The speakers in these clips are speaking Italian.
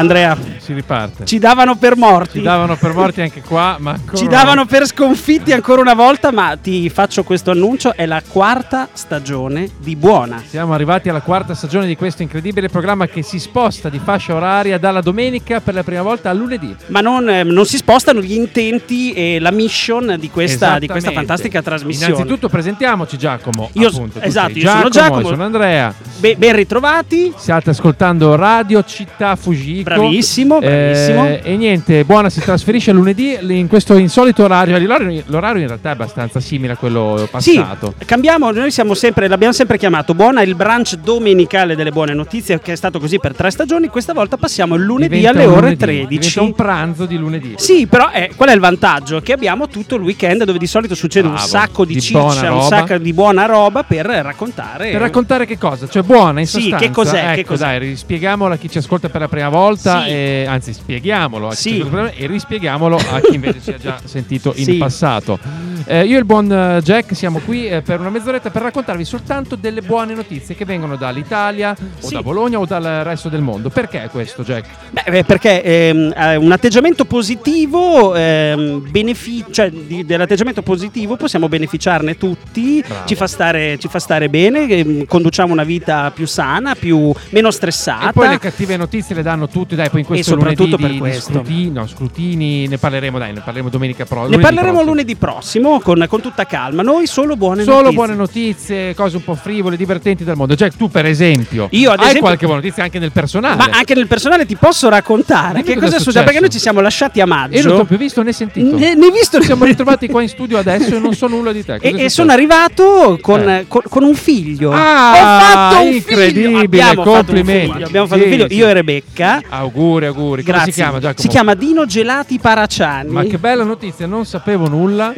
Dai, Andrea, si riparte. ci davano per morti. Ci davano per morti anche qua, ma Ci davano per sconfitti ancora una volta, ma ti faccio questo annuncio, è la quarta stagione di Buona. Siamo arrivati alla quarta stagione di questo incredibile programma che si sposta di fascia oraria dalla domenica per la prima volta al lunedì. Ma non, eh, non si spostano gli intenti e la mission di questa, di questa fantastica trasmissione. Innanzitutto presentiamoci Giacomo. Io- appunto, esatto, io sono Giacomo. sono Andrea. Be- ben ritrovati. State ascoltando Radio Città Fujiko. Bravissimo, bravissimo. Eh, e niente, Buona si trasferisce lunedì in questo insolito orario. L'orario, l'orario in realtà è abbastanza simile a quello Sì, passato. cambiamo, noi siamo sempre, l'abbiamo sempre chiamato Buona il brunch domenicale delle buone notizie, che è stato così per tre stagioni. Questa volta passiamo il lunedì Diventa alle un ore lunedì, 13. Diventa un pranzo di lunedì. Sì, però eh, qual è il vantaggio? Che abbiamo tutto il weekend dove di solito succede un Bravo, sacco di, di ciccia, un sacco di buona roba per raccontare. Per raccontare che cosa? Cioè buona in Sì, sostanza. che cos'è, Ecco, che cos'è? dai, rispieghiamolo a chi ci ascolta per la prima volta, Sì. e, anzi spieghiamolo a chi Sì. e rispieghiamolo a chi invece ci ha già sentito in Sì. passato. Eh, io e il buon eh, Jack siamo qui eh, per una mezz'oretta per raccontarvi soltanto delle buone notizie che vengono dall'Italia o Sì. da Bologna o dal resto del mondo. Perché questo Jack? Beh, beh, perché ehm, eh, un atteggiamento positivo, ehm, benefi- cioè di- dell'atteggiamento positivo possiamo beneficiarne tutti, ci fa, stare, ci fa stare bene, ehm, conduciamo una vita più sana, più, meno stressata. E poi le cattive notizie le danno tutti, dai, poi in questo soprattutto per questo. scrutini, no, scrutini, ne parleremo, dai, ne parleremo domenica prossima. ne parleremo lunedì prossimo con, con tutta calma. Noi solo buone Solo notizie. buone notizie, cose un po' frivole, divertenti dal mondo. Jack, tu per esempio, Io, ad hai esempio- qualche buona notizia anche nel personale? Ma anche nel personale ti posso raccontare che cosa è successo? Perché noi ci siamo lasciati a maggio. Io non ti ho più visto né sentito. Ne hai visto Ci siamo ritrovati qua in studio adesso e non so nulla di te. Cosa E, e sono arrivato con, Eh. con- con un figlio. Ah, Ho fatto un incredibile, figlio. Abbiamo fatto un complimenti. figlio, Abbiamo fatto Sì, un figlio, sì. io e Rebecca. Auguri, auguri. Come Grazie. si chiama Giacomo? Si chiama Dino Gelati Paraciani. Ma che bella notizia, non sapevo nulla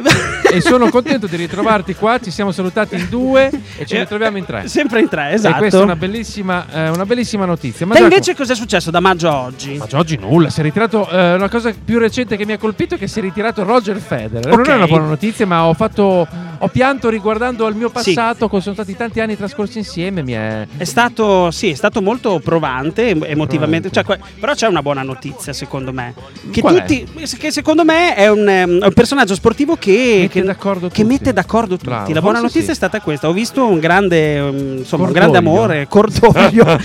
e sono contento di ritrovarti qua. Ci siamo salutati in due e ci ritroviamo in tre. Sempre in tre, E esatto. questa è una bellissima, eh, una bellissima notizia. Ma Giacomo- invece cos'è successo da maggio a oggi? Ma oggi nulla, si è ritirato. eh, una cosa più recente che mi ha colpito è che si è ritirato Roger Federer. Non Ok. è una buona notizia, ma ho fatto. Ho pianto riguardando al mio passato, co- sono stati tanti anni trascorsi insieme. Mi è. È stato, sì, è stato molto provante em- emotivamente. Provante. Cioè, però c'è una buona notizia, secondo me. Che, è? tutti, che secondo me è un, è un personaggio sportivo che, Mette che- d'accordo che tutti. mette d'accordo tutti. Bravo, La buona notizia sì. è stata questa. Ho visto un grande, ehm, insomma, un grande amore, cordoglio.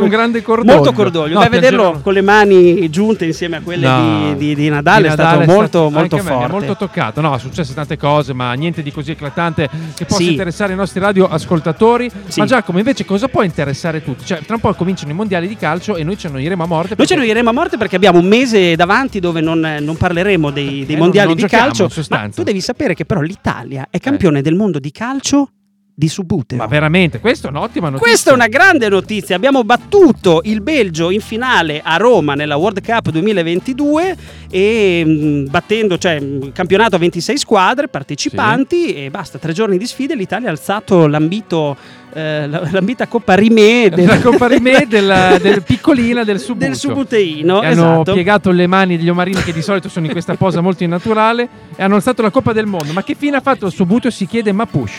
Un grande cordoglio. Molto cordoglio. No, Beh, vederlo con le mani giunte insieme a quelle No. di, di- di Nadale Di è stato Nadale molto, anche molto a me forte. molto toccato. No, successe tante cose, ma niente di così eclatante che possa Sì. interessare i nostri radioascoltatori. Sì. Ma Giacomo, invece, cosa può interessare tutti? Cioè, tra un po' cominciano i mondiali di calcio e noi ci annoieremo a morte. Noi perché- ce ne iremo a morte perché abbiamo un mese davanti dove non, non parleremo dei, dei Eh, mondiali non- non di calcio. Ma tu devi sapere che però l'Italia è campione del mondo di calcio di subbuteo. Ma veramente, questa è un'ottima notizia. Questa è una grande notizia. Abbiamo battuto il Belgio in finale a Roma nella World Cup 2022 e mh, battendo, cioè mh, campionato a 26 squadre partecipanti e basta, tre giorni di sfide l'Italia ha alzato l'ambito eh, la- l'ambita Coppa Rimè del, La Coppa Rimè del, del piccolina del Subbuteo. del Subuteino. E hanno esatto. piegato le mani degli omarini che di solito sono in questa posa molto innaturale e hanno alzato la Coppa del Mondo. Ma che fine ha fatto il Subbuteo si chiede Mapush.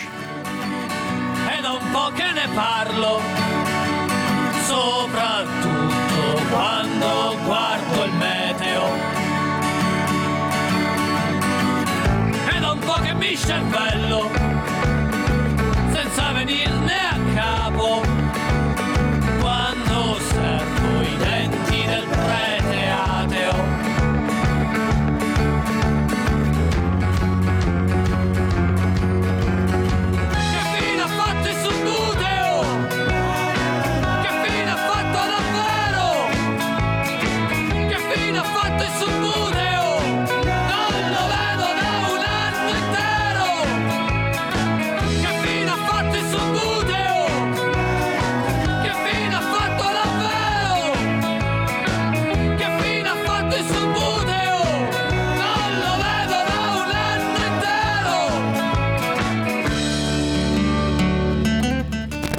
Parlo, soprattutto quando guardo il meteo. È da un po' che mi scervello, senza venirne a capo,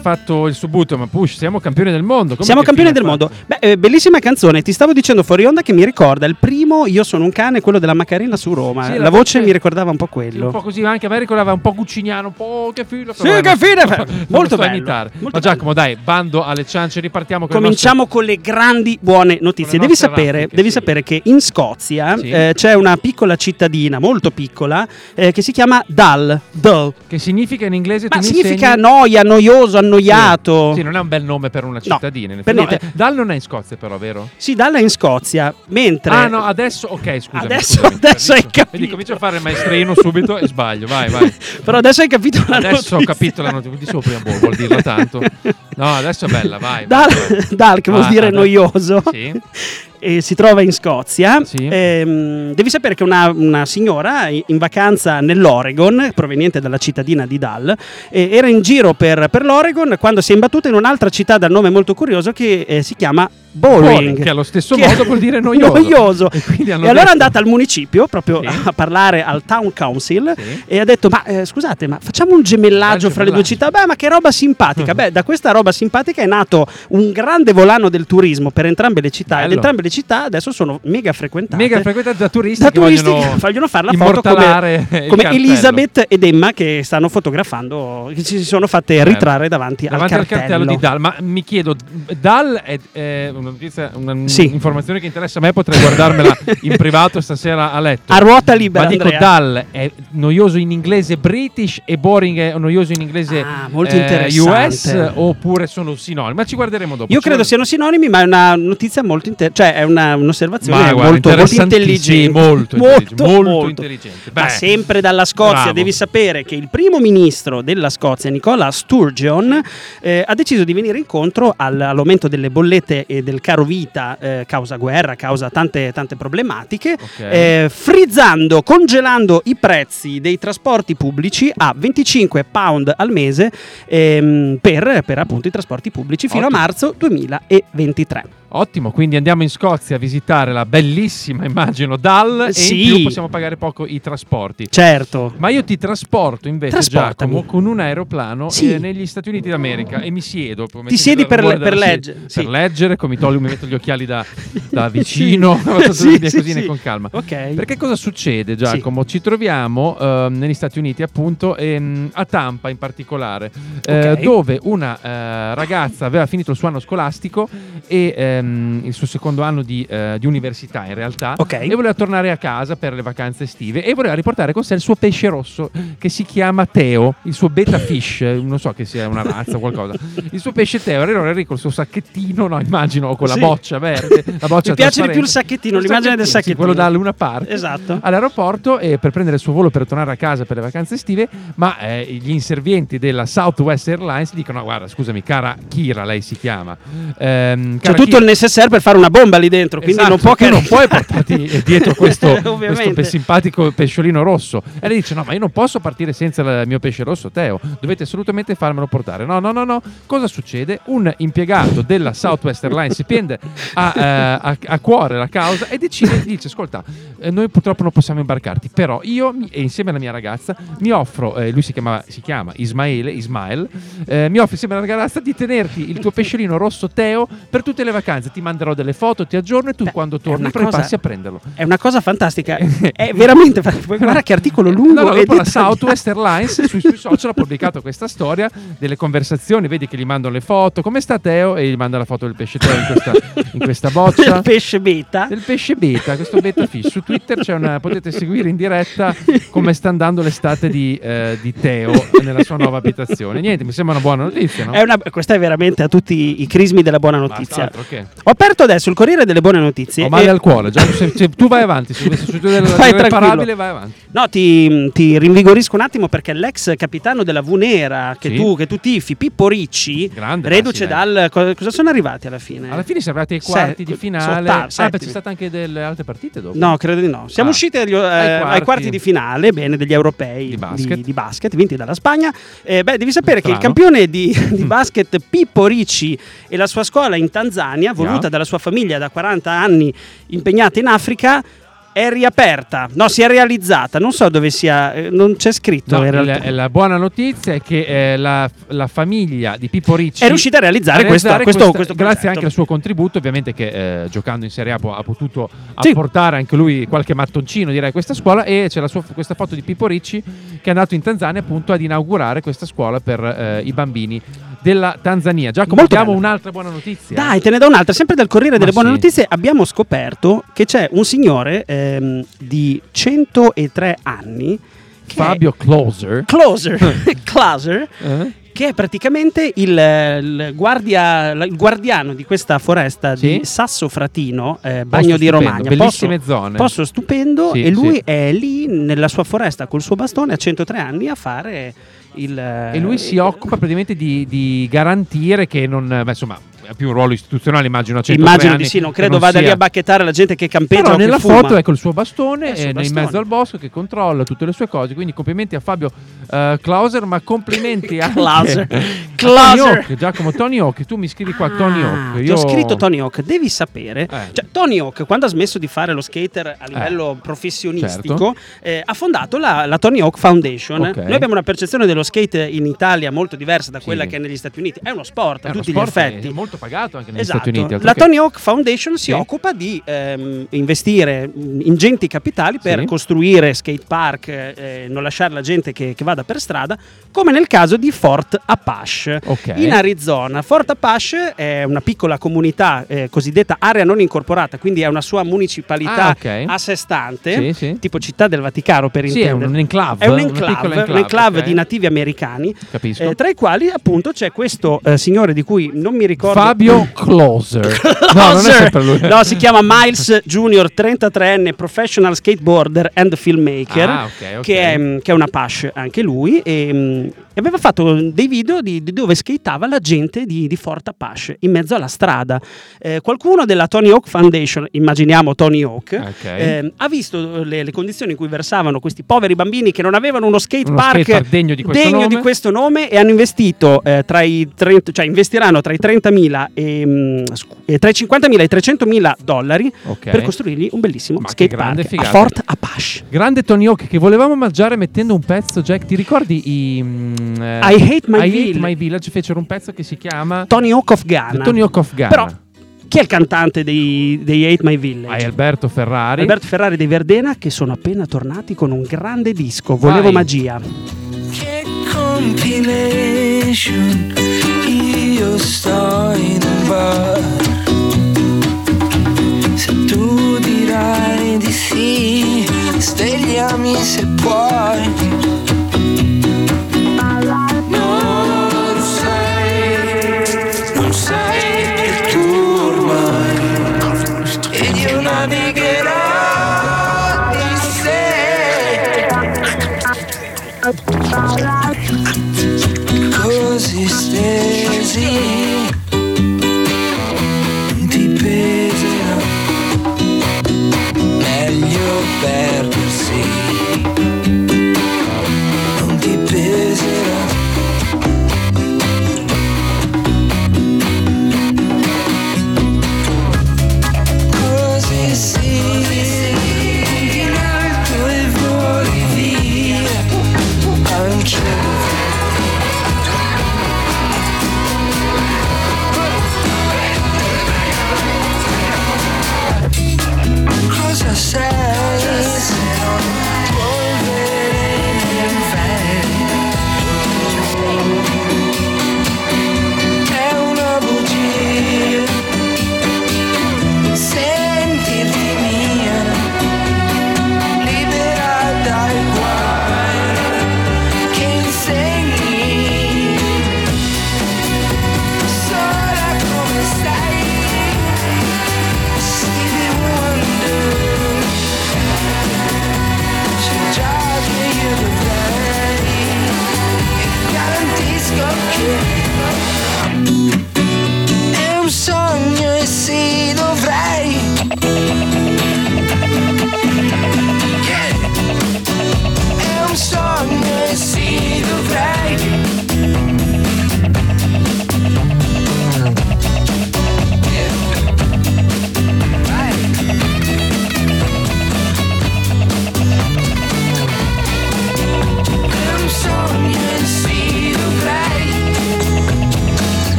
fatto il subbuto, ma push, siamo campioni del mondo. Come Siamo campioni del mondo. Beh, eh, bellissima canzone. Ti stavo dicendo fuori onda che mi ricorda il primo Io sono un cane, quello della Macarena su Roma. Sì, la, la voce mi ricordava un po' Sì, un quello. po' così, anche a me ricordava un po' Gucciniano, un po' che filo. Sì, che fine, lo molto bello, imitare. molto Ma Giacomo, dai, bando alle ciance, ripartiamo con Cominciamo con le grandi buone notizie. Devi, nostre sapere, devi sì. sapere che in Scozia Sì. eh, c'è una piccola cittadina, molto piccola, eh, che si chiama Dull. Dull. nostre- Che significa in inglese Ma significa insegni? noia, noioso, annoiato. Sì, non è un bel nome per una cittadina. in per niente. eh, Dal non è in Scozia, però, vero? Sì, Dull è in Scozia, mentre... Ah, no, adesso. Ok, scusa. Adesso- adesso hai capito. Vedi, comincio a fare il maestrino subito e sbaglio. Vai, vai. Però adesso hai capito la Adesso ho notizia. capito la notizia. Di sopra boh, vuol dirla tanto. No, adesso è bella, vai. Dal, vai. Dal, che vuol Ah, dire dai. noioso, Sì. e si trova in Scozia. Sì. Ehm, devi sapere che una, una signora in vacanza nell'Oregon, proveniente dalla cittadina di Dal, eh, era in giro per, per l'Oregon quando si è imbattuta in un'altra città dal nome molto curioso che eh, si chiama Boring. Boring, che allo stesso Che- modo vuol dire noioso. noioso. E E allora è andata al municipio proprio Sì. a parlare al town council Sì. e ha detto: Ma eh, scusate, ma facciamo un gemellaggio Un fra le due città? Beh, ma che roba simpatica! Beh, da questa roba simpatica è nato un grande volano del turismo per entrambe le città. Bello. entrambe le città adesso sono mega frequentate. Mega frequentate da turisti da che turisti vogliono, vogliono fare la foto come, come cartello. Elisabeth ed Emma che stanno fotografando, che si sono fatte Certo. ritrarre davanti, davanti al al cartello. cartello di Dal. Ma mi chiedo, Dal è, è una notizia, Sì. un'informazione che interessa a me, potrei guardarmela in privato stasera a letto. A ruota libera, Ma dico Andrea. Dal è noioso in inglese British e boring è noioso in inglese Ah, molto eh, interessante. US oppure sono sinonimi? Ma ci guarderemo dopo. Io Ci credo siano sinonimi, ma è una notizia molto inter- cioè è una- un'osservazione Ma guarda, molto, molto intelligente. molto intelligente, molto intelligente. Ma Beh, sempre dalla Scozia, bravo. devi sapere che il primo ministro della Scozia, Nicola Sturgeon, eh, ha deciso di venire incontro al- all'aumento delle bollette e del caro vita eh, causa guerra, causa tante, tante problematiche, Ok. eh, frizzando, congelando i prezzi dei trasporti pubblici a 25 pound al mese ehm, per, per appunto i trasporti pubblici fino Ottimo. a marzo 2023. Ottimo, quindi andiamo in Scozia a visitare la bellissima, immagino, Dal e Sì. in più possiamo pagare poco i trasporti. Certo. Ma io ti trasporto invece. Giacomo con un aeroplano Sì. eh, negli Stati Uniti d'America e mi siedo. Ti si siedi per le- per siepe. sì. Per leggere, come mi, tolgo, mi metto gli occhiali da, da vicino, Sì, sì, cosine con calma. Ok. Perché cosa succede Giacomo? Ci troviamo ehm, negli Stati Uniti appunto ehm, a Tampa in particolare eh, Ok. dove una eh, ragazza aveva finito il suo anno scolastico e ehm, il suo secondo anno di, eh, di università in realtà Ok. e voleva tornare a casa per le vacanze estive e voleva riportare con sé il suo pesce rosso che si chiama Teo, il suo beta fish, eh, non so che sia una razza o qualcosa. Il suo pesce Teo era lì con il suo sacchettino, no, immagino, con la Sì. boccia verde. La boccia Mi piace di più il sacchettino, Il l'immagine del sì, sacchettino. quello da Luna Park Esatto. all'aeroporto e per prendere il suo volo per tornare a casa per le vacanze estive, ma eh, gli inservienti della Southwest Airlines dicono: Guarda, scusami, cara Kira, lei si chiama. Ehm, C'è cara tutto Kira- il necessaire per fare una bomba lì dentro, quindi Esatto, non può che non puoi portarti dietro questo, questo simpatico pesciolino rosso. E lei dice: No, ma io non posso partire senza il mio pesce rosso, Teo. Dovete assolutamente farmelo portare. No, no, no, no. Cosa succede? Un impiegato della Southwest Airlines si prende a, eh, a- a cuore la causa e decide, dice: Ascolta, eh, noi purtroppo non possiamo imbarcarti, però io mi- e insieme alla mia ragazza mi offro, eh, lui si chiama, si chiama Ismaele, Ismael, eh, mi offro insieme alla ragazza di tenerti il tuo pesciolino rosso Teo per tutte le vacanze. Ti manderò delle foto, ti aggiorno e tu Beh, quando torni poi cosa- passi a prenderlo. È una cosa fantastica, è veramente guarda che articolo lungo No, no, dopo la. Southwest Airlines sui, sui social ha pubblicato questa storia delle conversazioni, vedi che gli mandano le foto, come sta Teo? E gli manda la foto del pesce Teo in questa, in questa boccia. del pesce beta. Del pesce beta, questo beta fish. Su Twitter c'è una, potete seguire in diretta come sta andando l'estate di, eh, di Teo nella sua nuova abitazione. Niente, mi sembra una buona notizia, no? È una- questa è veramente a tutti i crismi della buona Basta, notizia. altro che. Ho aperto adesso il Corriere delle Buone Notizie. Ho male e- al cuore, già, se, se tu vai avanti, se se- se tu del Vai avanti. No, ti, ti rinvigorisco un attimo perché l'ex capitano della Vunera che, Sì. tu, che tu tifi, Pippo Ricci, Grande, reduce dal. co- Cosa sono arrivati alla fine? Alla fine siamo arrivati ai quarti di so- finale. ottavi, ah, beh, c'è stata anche delle altre partite dopo. No, credo di no. Siamo Ah. usciti agli- eh, Ai ai, quarti. quarti. di finale, bene, degli europei Di basket. di, di basket, vinti dalla Spagna. Eh, beh, devi sapere che il Strano. campione di, di basket Pippo Ricci e la sua scuola in Tanzania, voluta dalla sua famiglia da 40 anni impegnata in Africa, è riaperta, no, si è realizzata. Non so dove sia, eh, non c'è scritto. No, realtà. la buona notizia è che eh, la, la famiglia di Pippo Ricci È riuscita a realizzare a questo- realizzare questo- questa- questo grazie anche al suo contributo, ovviamente che eh, giocando in Serie A ha potuto Sì. apportare anche lui qualche mattoncino direi a questa scuola e c'è la sua- questa foto di Pippo Ricci che è andato in Tanzania appunto ad inaugurare questa scuola per eh, i bambini della Tanzania. Giacomo, Molto abbiamo un'altra buona notizia. Dai, te ne do un'altra. Sempre dal Corriere Ma delle Buone sì. Notizie abbiamo scoperto che c'è un signore ehm, di 103 anni. Fabio Closer. Closer, Closer, Eh? che è praticamente il, il guardia- il guardiano di questa foresta Sì. di Sasso Fratino, eh, Bagno di Romagna. bellissime Posto- zone. Posto stupendo Sì, e lui sì. è lì nella sua foresta col suo bastone a 103 anni a fare il... E lui si occupa praticamente di, di garantire che non. Beh, insomma, ha più un ruolo istituzionale, immagino. A 103 Immagino di sì, non credo vada sia- lì a bacchettare la gente che campeggia Però nella foto è col suo bastone il eh, in mezzo al bosco che controlla tutte le sue cose. Quindi complimenti a Fabio eh, Clauser, ma complimenti Clauser. a Tony Clauser. Hawk, Giacomo Tony Hawk. Tu mi scrivi qua Tony Ah, Hawk. ti Io... ho scritto Tony Hawk, devi sapere. Eh. Cioè, Tony Hawk, quando ha smesso di fare lo skater a livello professionistico, eh, ha fondato la, la Tony Hawk Foundation. Ok. Noi abbiamo una percezione dello skate in Italia molto diversa da Sì. quella che è negli Stati Uniti. È uno sport a tutti sport gli effetti. Molto pagato anche negli Esatto. Stati Uniti. La Tony Hawk Foundation si Sì. occupa di ehm, investire mh, ingenti capitali per Sì. costruire skate park, eh, non lasciare la gente che, che vada per strada, come nel caso di Fort Apache Ok. in Arizona. Fort Apache è una piccola comunità eh, cosiddetta area non incorporata, quindi è una sua municipalità Ah, ok. a sé stante, Sì, tipo città del Vaticano per Sì, è un intendere. enclave, È un enclave, piccola un enclave, enclave ok. di nativi americani, eh, tra i quali appunto c'è questo eh, signore di cui non mi ricordo Fabio Closer. no, non è sempre lui. No, si chiama Miles Junior, 33enne, professional skateboarder and filmmaker, Ah, ok, ok. Che, è, mm, che è una Apache anche lui. E, mm, e aveva fatto dei video di, di dove skateava la gente di, di Fort Apache in mezzo alla strada. Eh, qualcuno della Tony Hawk Foundation, immaginiamo Tony Hawk, Ok. eh, ha visto le, le condizioni in cui versavano questi poveri bambini che non avevano uno skate Uno park skatepark degno di questo degno nome. di questo nome e hanno investito eh, tra i 30, cioè investiranno tra i 30.000 e, mm, scu- e tra i 50.000 e i 300.000 dollari Ok. per costruirgli un bellissimo Ma skate park a figata. Fort Apache. Grande Tony Hawk che volevamo mangiare mettendo un pezzo, Jack. Ti ricordi i. mm, eh, I Hate My I Hate Village. My Village fecero un pezzo che si chiama Tony Hawk of Ghana. Tony Hawk of Ghana. Però chi è il cantante dei, dei Hate My Village? Hai Alberto Ferrari. Alberto Ferrari dei Verdena che sono appena tornati con un grande disco, Volevo Vai. magia. Che compilation Io sto in un bar Se tu dirai di sì Svegliami se puoi così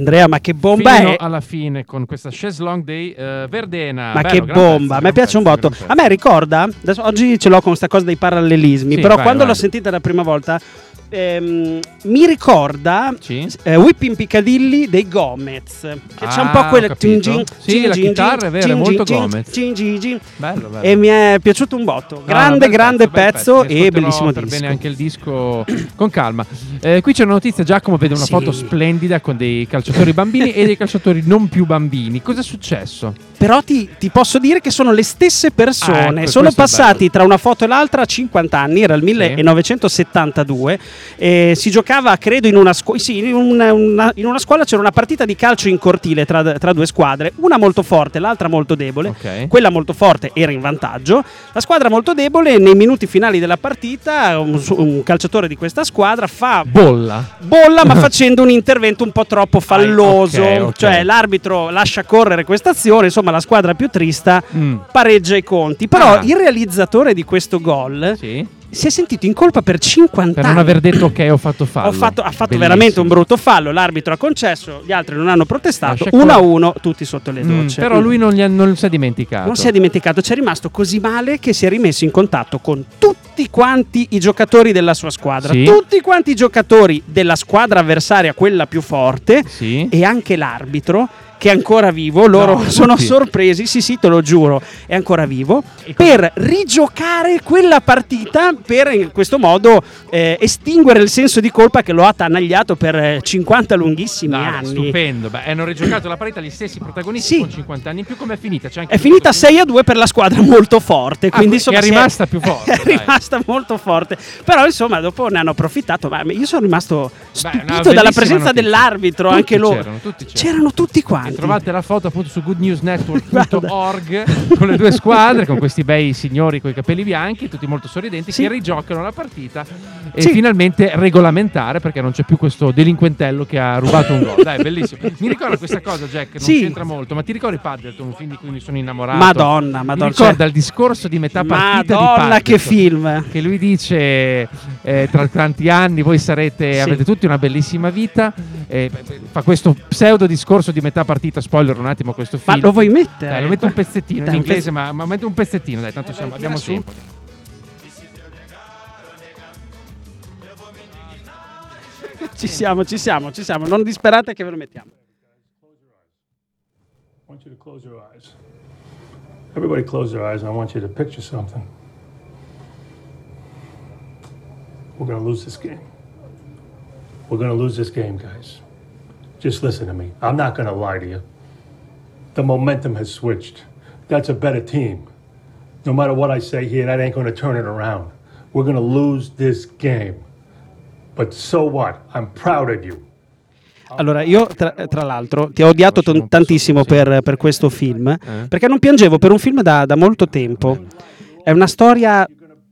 Andrea, ma che bomba Fino è? alla fine con questa chaise longue dei eh, Verdena. Ma Bello, che bomba, a me piace un botto. A me ricorda, oggi ce l'ho con questa cosa dei parallelismi, Sì, però vai, quando vai. l'ho sentita la prima volta ehm, mi ricorda Sì. eh, Whipping Piccadilly dei Gomez. Che c'è un Ah, po' ho quel capito. Sì, la chitarra è vera, è molto Gomez. Bello, bello. E mi è piaciuto un botto. Grande, bel grande pezzo, Mi e bellissimo per disco. bene anche il disco con calma. Eh, qui c'è una notizia, Giacomo vede una Sì. foto splendida con dei calciatori bambini e dei calciatori non più bambini. Cosa è successo? Però ti, ti posso dire che sono le stesse persone. Ah, ecco, sono passati tra una foto e l'altra 50 anni, era il 1972. Eh, si giocava, credo, in una, scu- sì, in una, una- in una scuola c'era una partita di calcio in cortile tra, tra due squadre, una molto forte, l'altra molto debole. Ok. Quella molto forte era in vantaggio. La squadra molto debole, nei minuti finali della partita, un, un calciatore di questa squadra fa Bolla. bolla ma facendo un intervento un po' troppo falloso ok, ok. cioè l'arbitro lascia correre questa azione insomma la squadra più trista Mm. pareggia i conti però Ah. il realizzatore di questo gol Sì. Si è sentito in colpa per 50 Per anni non aver detto ok, ho fatto fallo. Ho fatto- ha fatto Bellissimo. veramente un brutto fallo l'arbitro ha concesso gli altri non hanno protestato Lascia 1 a. 1 tutti sotto le Mm, docce però lui non, ha- non si è dimenticato. non si è dimenticato, ci è rimasto così male che si è rimesso in contatto con tutti quanti i giocatori della sua squadra, Sì. tutti quanti i giocatori della squadra avversaria, quella più forte, Sì. e anche l'arbitro che è ancora vivo, loro No, sono tutti. sorpresi, sì sì te lo giuro, è ancora vivo, per rigiocare quella partita per in questo modo eh, estinguere il senso di colpa che lo ha attanagliato per eh, 50 lunghissimi Dai, anni. stupendo. Beh, hanno rigiocato la partita gli stessi protagonisti Sì. con 50 anni in più. Com'è finita? È finita 6 a 2 per la squadra molto forte. Ah, Quindi, insomma, è rimasta più forte, È dai. rimasta molto forte. Però, insomma, dopo ne hanno approfittato. Ma io sono rimasto Beh, stupito dalla bellissima presenza notizia. dell'arbitro. Tutti anche loro. c'erano, tutti c'erano. C'erano tutti E quanti. trovate la foto appunto su goodnewsnetwork.org con le due squadre, con questi bei signori con i capelli bianchi, tutti molto sorridenti, Sì. che rigiocano la partita e Sì. finalmente regolamentare perché non c'è più questo delinquentello che ha rubato un gol. Dai, bellissimo. Mi ricorda questa cosa, Jack, non Sì. c'entra molto, ma ti ricordi Paddleton, un film di cui mi sono innamorato? Madonna, madonna. Mi ricorda cioè- il discorso di metà partita di Madonna, Paddleton che film. che lui dice eh, tra tanti anni voi sarete avete tutti una bellissima vita eh, fa questo pseudo discorso di metà partita spoiler un attimo questo Ma film lo vuoi mettere? dai, lo metto un pezzettino Dai, in inglese ma, ma metto un pezzettino dai tanto siamo, abbiamo su. tempo Ci siamo, ci siamo, ci siamo. Non disperate che ve lo mettiamo. I want you to close your eyes. Everybody close their eyes and I want you to picture something. We're going to lose this game. We're going to lose this game, guys. Just listen to me. I'm not going to lie to you. The momentum has switched. That's a better team. No matter what I say here, that ain't going to turn it around. We're going to lose this game. But so what? I'm proud of you. Allora, io tra, tra l'altro ti ho odiato po' tantissimo per, per questo film Eh? perché non piangevo per un film da, da molto tempo. È una storia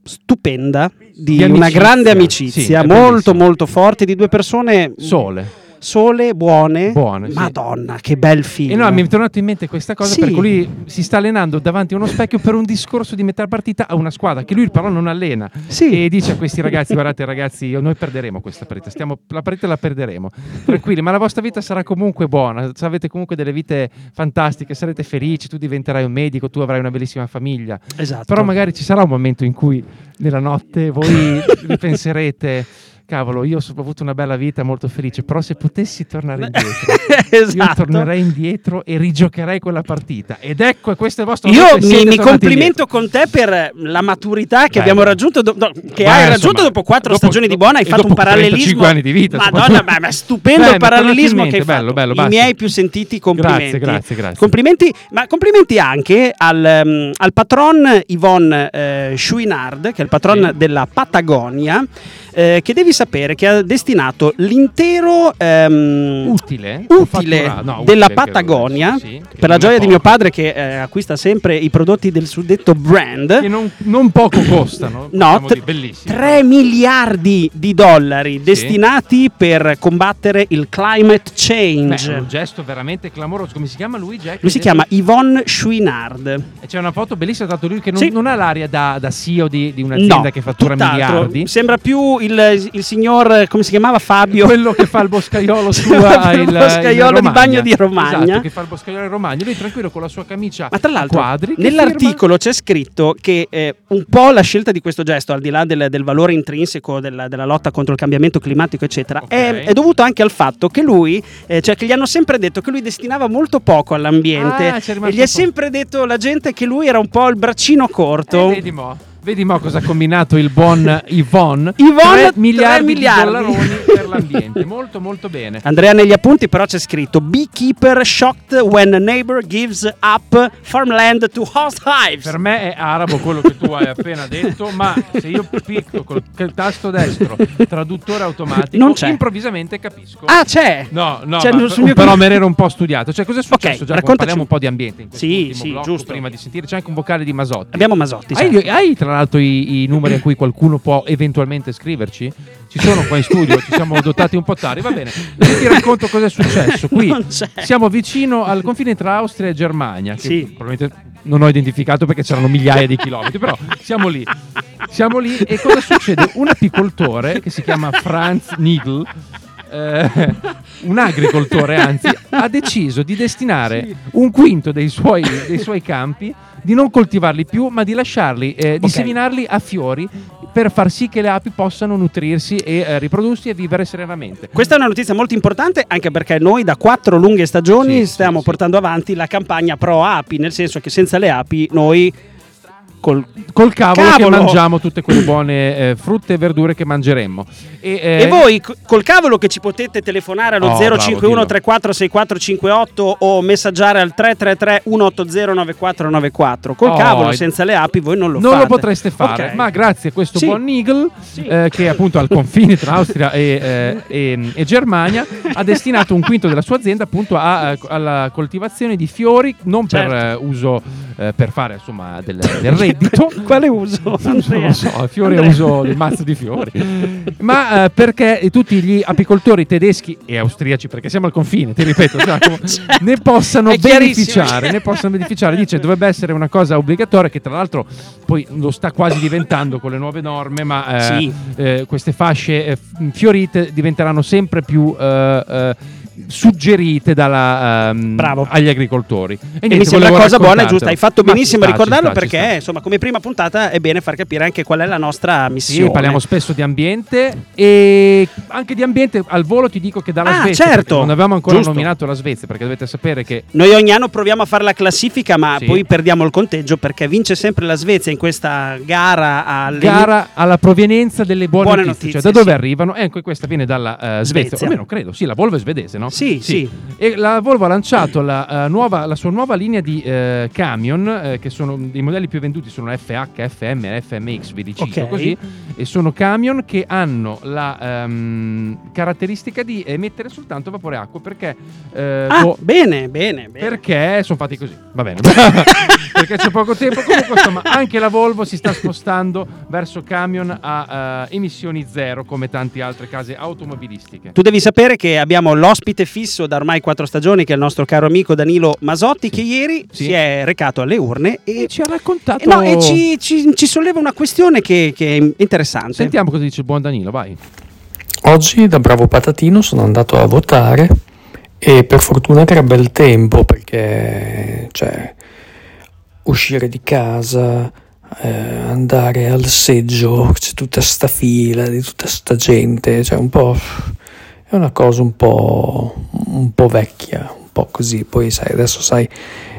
stupenda di, Di una grande Sì, amicizia, è molto molto forte di due persone sole sole, buone. Buone, sì. Madonna, che bel film. e no mi è tornato in mente questa cosa Sì. perché lui si sta allenando davanti a uno specchio per un discorso di metà partita a una squadra che lui però non allena Sì. e dice a questi ragazzi guardate ragazzi noi perderemo questa partita Stiamo- la partita la perderemo tranquilli ma la vostra vita sarà comunque buona avete comunque delle vite fantastiche sarete felici tu diventerai un medico tu avrai una bellissima famiglia Esatto. però magari ci sarà un momento in cui nella notte voi ripenserete cavolo io ho avuto una bella vita molto felice però se potessi tornare indietro io esatto. tornerei indietro e rigiocherei quella partita ed ecco questo è il vostro Io mi, mi complimento con te per la maturità che Beh, abbiamo raggiunto. do- no, che hai insomma, raggiunto dopo quattro dopo- stagioni di buona. Hai fatto un parallelismo. 35 anni di vita, Madonna, ma, ma stupendo Beh, il parallelismo che hai fatto. bello, bello, I basta. miei più sentiti complimenti. Grazie, grazie, grazie. Complimenti, ma complimenti anche al, um, al patron Yvonne eh, Chouinard, che è il patron Sì. della Patagonia. Eh, che devi sapere che ha destinato l'intero ehm, utile utile no, della utile, Patagonia sì, per la gioia di mio poco. padre che eh, acquista sempre i prodotti del suddetto brand. che non, non poco costano No, dire, bellissimi 3 miliardi di dollari destinati per combattere il climate Beh, change. è un gesto veramente clamoroso come si chiama lui Jack? Lui si chiama Yvonne Chouinard. E c'è una foto bellissima l'altro lui che non, Sì. non ha l'aria da, da CEO di, di un'azienda No, che fattura tutt'altro. miliardi Sembra più il il, il signor, come si chiamava Fabio? quello che fa il boscaiolo su Il il, boscaiolo di bagno di Romagna. Esatto, che fa il boscaiolo di Romagna. Lui tranquillo con la sua camicia Ma tra l'altro, quadri. nell'articolo c'è scritto che eh, un po' la scelta di questo gesto, al di là del, del valore intrinseco della, della lotta contro il cambiamento climatico, eccetera, Ok. è, è dovuto anche al fatto che lui, eh, cioè che gli hanno sempre detto che lui destinava molto poco all'ambiente Ah, e gli è sempre detto la gente che lui era un po' il braccino firma- corto. Eh, vedi mo. Cosa ha combinato il buon Yvonne. Yvonne, 3 miliardi, miliardi. di dollaroni per l'ambiente. Molto molto bene. Andrea negli appunti però c'è scritto Beekeeper shocked when a neighbor gives up farmland to host hives. Per me è arabo quello che tu hai appena detto, ma se io picco col tasto destro traduttore automatico, Non c'è. improvvisamente capisco. Ah, c'è! No, no, C'è ma- sul mio però me l'ero un po' studiato. Cioè, cosa è successo? Ok, Già, raccontaci. parliamo un po' di ambiente in questo Sì, sì, blocco, giusto. prima di sentire. C'è anche un vocale di Masotti. Abbiamo Masotti. Hai, hai, tra l'altro i, i numeri a cui qualcuno può eventualmente scriverci? Ci sono qua in studio, ci siamo dotati un po' tardi, va bene. Io ti racconto cosa è successo. Qui siamo vicino al confine tra Austria e Germania, che Sì. probabilmente non ho identificato perché c'erano migliaia di chilometri, però siamo lì. Siamo lì e cosa succede? Un apicoltore che si chiama Franz Nigel eh, un agricoltore anzi ha deciso di destinare un quinto dei suoi, dei suoi campi di non coltivarli più ma di lasciarli eh, di seminarli a fiori per far sì che le api possano nutrirsi e eh, riprodursi e vivere serenamente. Questa è una notizia molto importante anche perché noi da quattro lunghe stagioni Sì, stiamo sì, sì. portando avanti la campagna pro api, nel senso che senza le api noi col col cavolo, Cavolo! che mangiamo tutte quelle buone eh, frutte e verdure che mangeremmo e, eh, E voi co- col cavolo che ci potete telefonare allo Oh, bravo, 051 dillo. 34 6458 o messaggiare al 333 180 9494. Col Oh, cavolo senza le api voi non lo non fate. lo potreste fare, Ok. ma grazie a questo Sì. buon Nigel, Sì. eh, che appunto al confine tra Austria e, eh, e- e Germania, ha destinato un quinto della sua azienda appunto a- alla coltivazione di fiori, non per Certo. eh, uso eh, per fare insomma del, del reddito. Quale uso? Non lo so, fiori a Andrea. uso del mazzo di fiori, ma eh, perché tutti gli apicoltori tedeschi e austriaci, perché siamo al confine, ti ripeto, Giacomo, Certo. ne possano beneficiare, ne possano beneficiare. Dice dovrebbe essere una cosa obbligatoria, che tra l'altro poi lo sta quasi diventando con le nuove norme, ma eh, Sì. eh, queste fasce eh, fiorite diventeranno sempre più eh, eh, suggerite dalla, Bravo. agli agricoltori. E, E niente, mi sembra una cosa buona e giusta. Hai fatto benissimo a ricordarlo sta, perché, insomma, come prima puntata è bene far capire anche qual è la nostra Sì, missione. parliamo spesso di ambiente e anche di ambiente al volo ti dico che dalla Ah, Svezia, certo. non avevamo ancora Giusto. nominato la Svezia perché dovete sapere che Noi ogni anno proviamo a fare la classifica, ma Sì. poi perdiamo il conteggio perché vince sempre la Svezia in questa gara alle gara alla provenienza delle buone, Buone notizie, notizie, cioè da dove sì. arrivano? Ecco, questa viene dalla eh, Svezia, Svezia. almeno credo, sì, la Volvo è svedese, no? Sì, sì. E la Volvo ha lanciato la, eh, nuova- la sua nuova linea di eh, camion, eh, che sono i modelli più venduti sono FH, FM e FMX, vi dico Ok. così, e sono camion che hanno la ehm, caratteristica di emettere soltanto vapore acqua perché Ah, boh, bene, bene, bene. perché sono fatti così, va bene. perché c'è poco tempo. Comunque, insomma, anche la Volvo si sta spostando verso camion a emissioni zero, come tante altre case automobilistiche. Tu devi sapere che abbiamo l'ospite fisso da ormai quattro stagioni, che è il nostro caro amico Danilo Masotti, che ieri Sì. si è recato alle urne e, E ci ha raccontato. e no, e ci, ci- ci solleva una questione che, che è interessante. Sentiamo cosa dice il buon Danilo, vai. Oggi da bravo patatino sono andato a votare e per fortuna che era bel tempo perché cioè, uscire di casa, eh, andare al seggio, c'è tutta sta fila di tutta sta gente, cioè un po' è una cosa un po', un po' vecchia, un po' così, poi sai, adesso sai,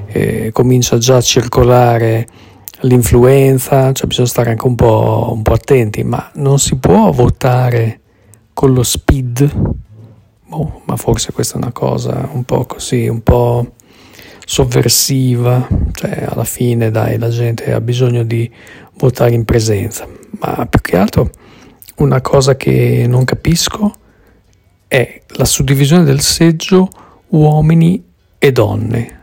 eh, comincia già a circolare l'influenza, cioè bisogna stare anche un po', un po' attenti, ma non si può votare con lo speed? Boh, ma forse questa è una cosa un po' così, un po' sovversiva, cioè alla fine dai, la gente ha bisogno di votare in presenza, ma più che altro una cosa che non capisco è la suddivisione del seggio uomini e donne,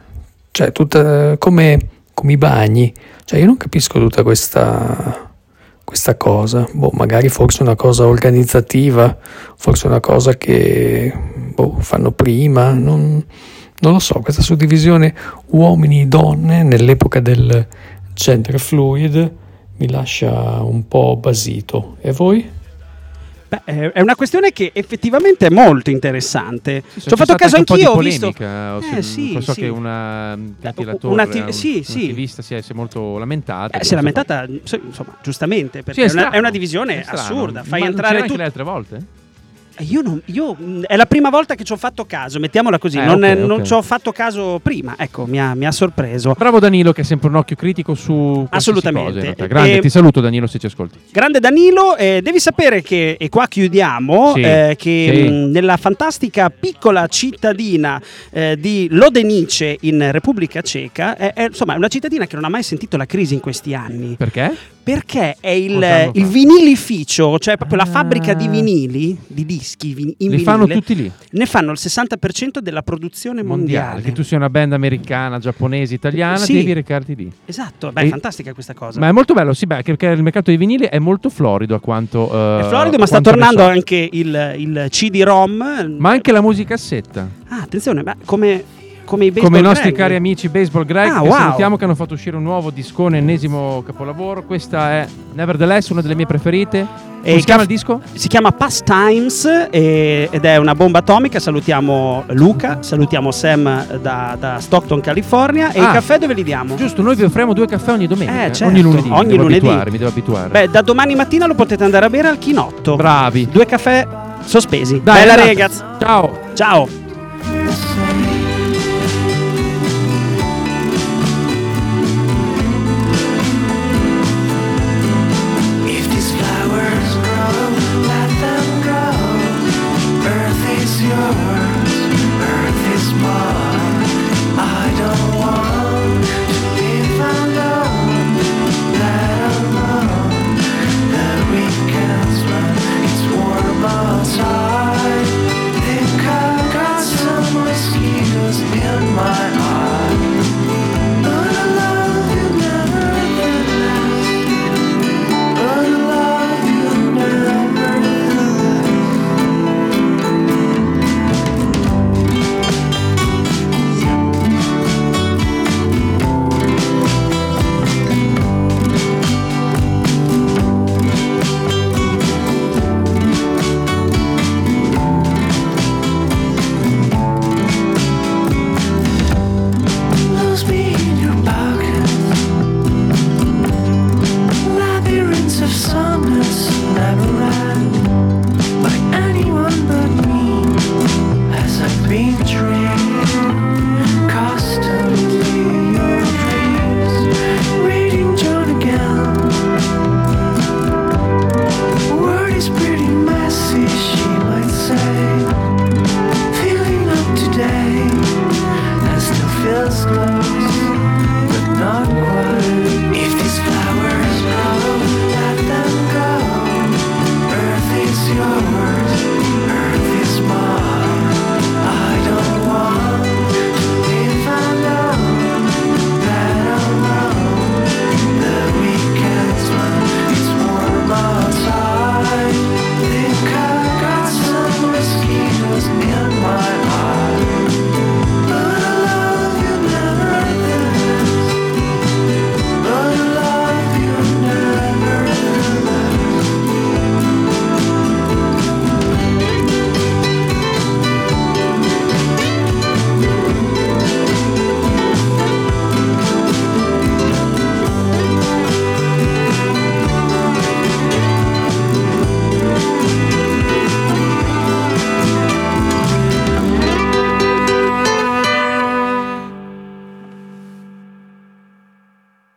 cioè tutta come, come i bagni, cioè io non capisco tutta questa, questa cosa, boh, magari forse una cosa organizzativa, forse una cosa che boh, fanno prima, non, non lo so, questa suddivisione uomini-donne nell'epoca del gender fluid mi lascia un po' basito. E voi? Beh, eh, è una questione che effettivamente è molto interessante. Sì, Ci ho fatto caso anch'io, ho visto. Eh, sì, so sì. che una Latorre, una attiv- un- sì, un'attivista si è, si è molto lamentata. Eh, si è lamentata, insomma, giustamente, perché Sì, è, una, è una divisione è assurda. Fai Ma entrare c'era anche tu- le altre volte? Eh, Io non, io, mh, è la prima volta che ci ho fatto caso, mettiamola così, Eh, non, ok, non ok. ci ho fatto caso prima, ecco, mi ha, mi ha sorpreso. Bravo Danilo che ha sempre un occhio critico su Assolutamente. realtà. Grande, E- ti saluto Danilo se ci ascolti. Grande Danilo, eh, devi sapere che, e qua chiudiamo, Sì, eh, che sì. mh, nella fantastica piccola cittadina eh, di Lodenice in Repubblica Ceca, è, è, insomma, è una cittadina che non ha mai sentito la crisi in questi anni, Perché? Perché è il, il vinilificio, cioè proprio la Ah. fabbrica di vinili, di dischi in Li vinile, fanno tutti lì. ne fanno il 60% della produzione Mondiale. mondiale. Che tu sia una band americana, giapponese, italiana, Sì. devi recarti lì. Esatto, beh, è E- fantastica questa cosa. Ma è molto bello, sì, beh, perché il mercato dei vinili è molto florido a quanto. eh, è florido, ma sta tornando so. anche il, il CD-ROM. Ma anche la musicassetta. Ah, attenzione, ma come, come i Come i nostri Greg. cari amici Baseball Greg, Ah, che wow. salutiamo che hanno fatto uscire un nuovo discone, ennesimo capolavoro. Questa è Nevertheless, una delle mie preferite. E Come si chiama il disco? Si chiama Pastimes e- ed è una bomba atomica. Salutiamo Luca, salutiamo Sam da, da Stockton, California. E Ah. i caffè dove li diamo? Giusto, noi vi offriamo due caffè ogni domenica. Eh, certo, ogni lunedì. ogni mi devo lunedì. abituare, mi devo abituare. Beh, da domani mattina lo potete andare a bere al chinotto. Bravi. Due caffè sospesi. Dai, Bella andate. ragazzi. Ciao. Ciao.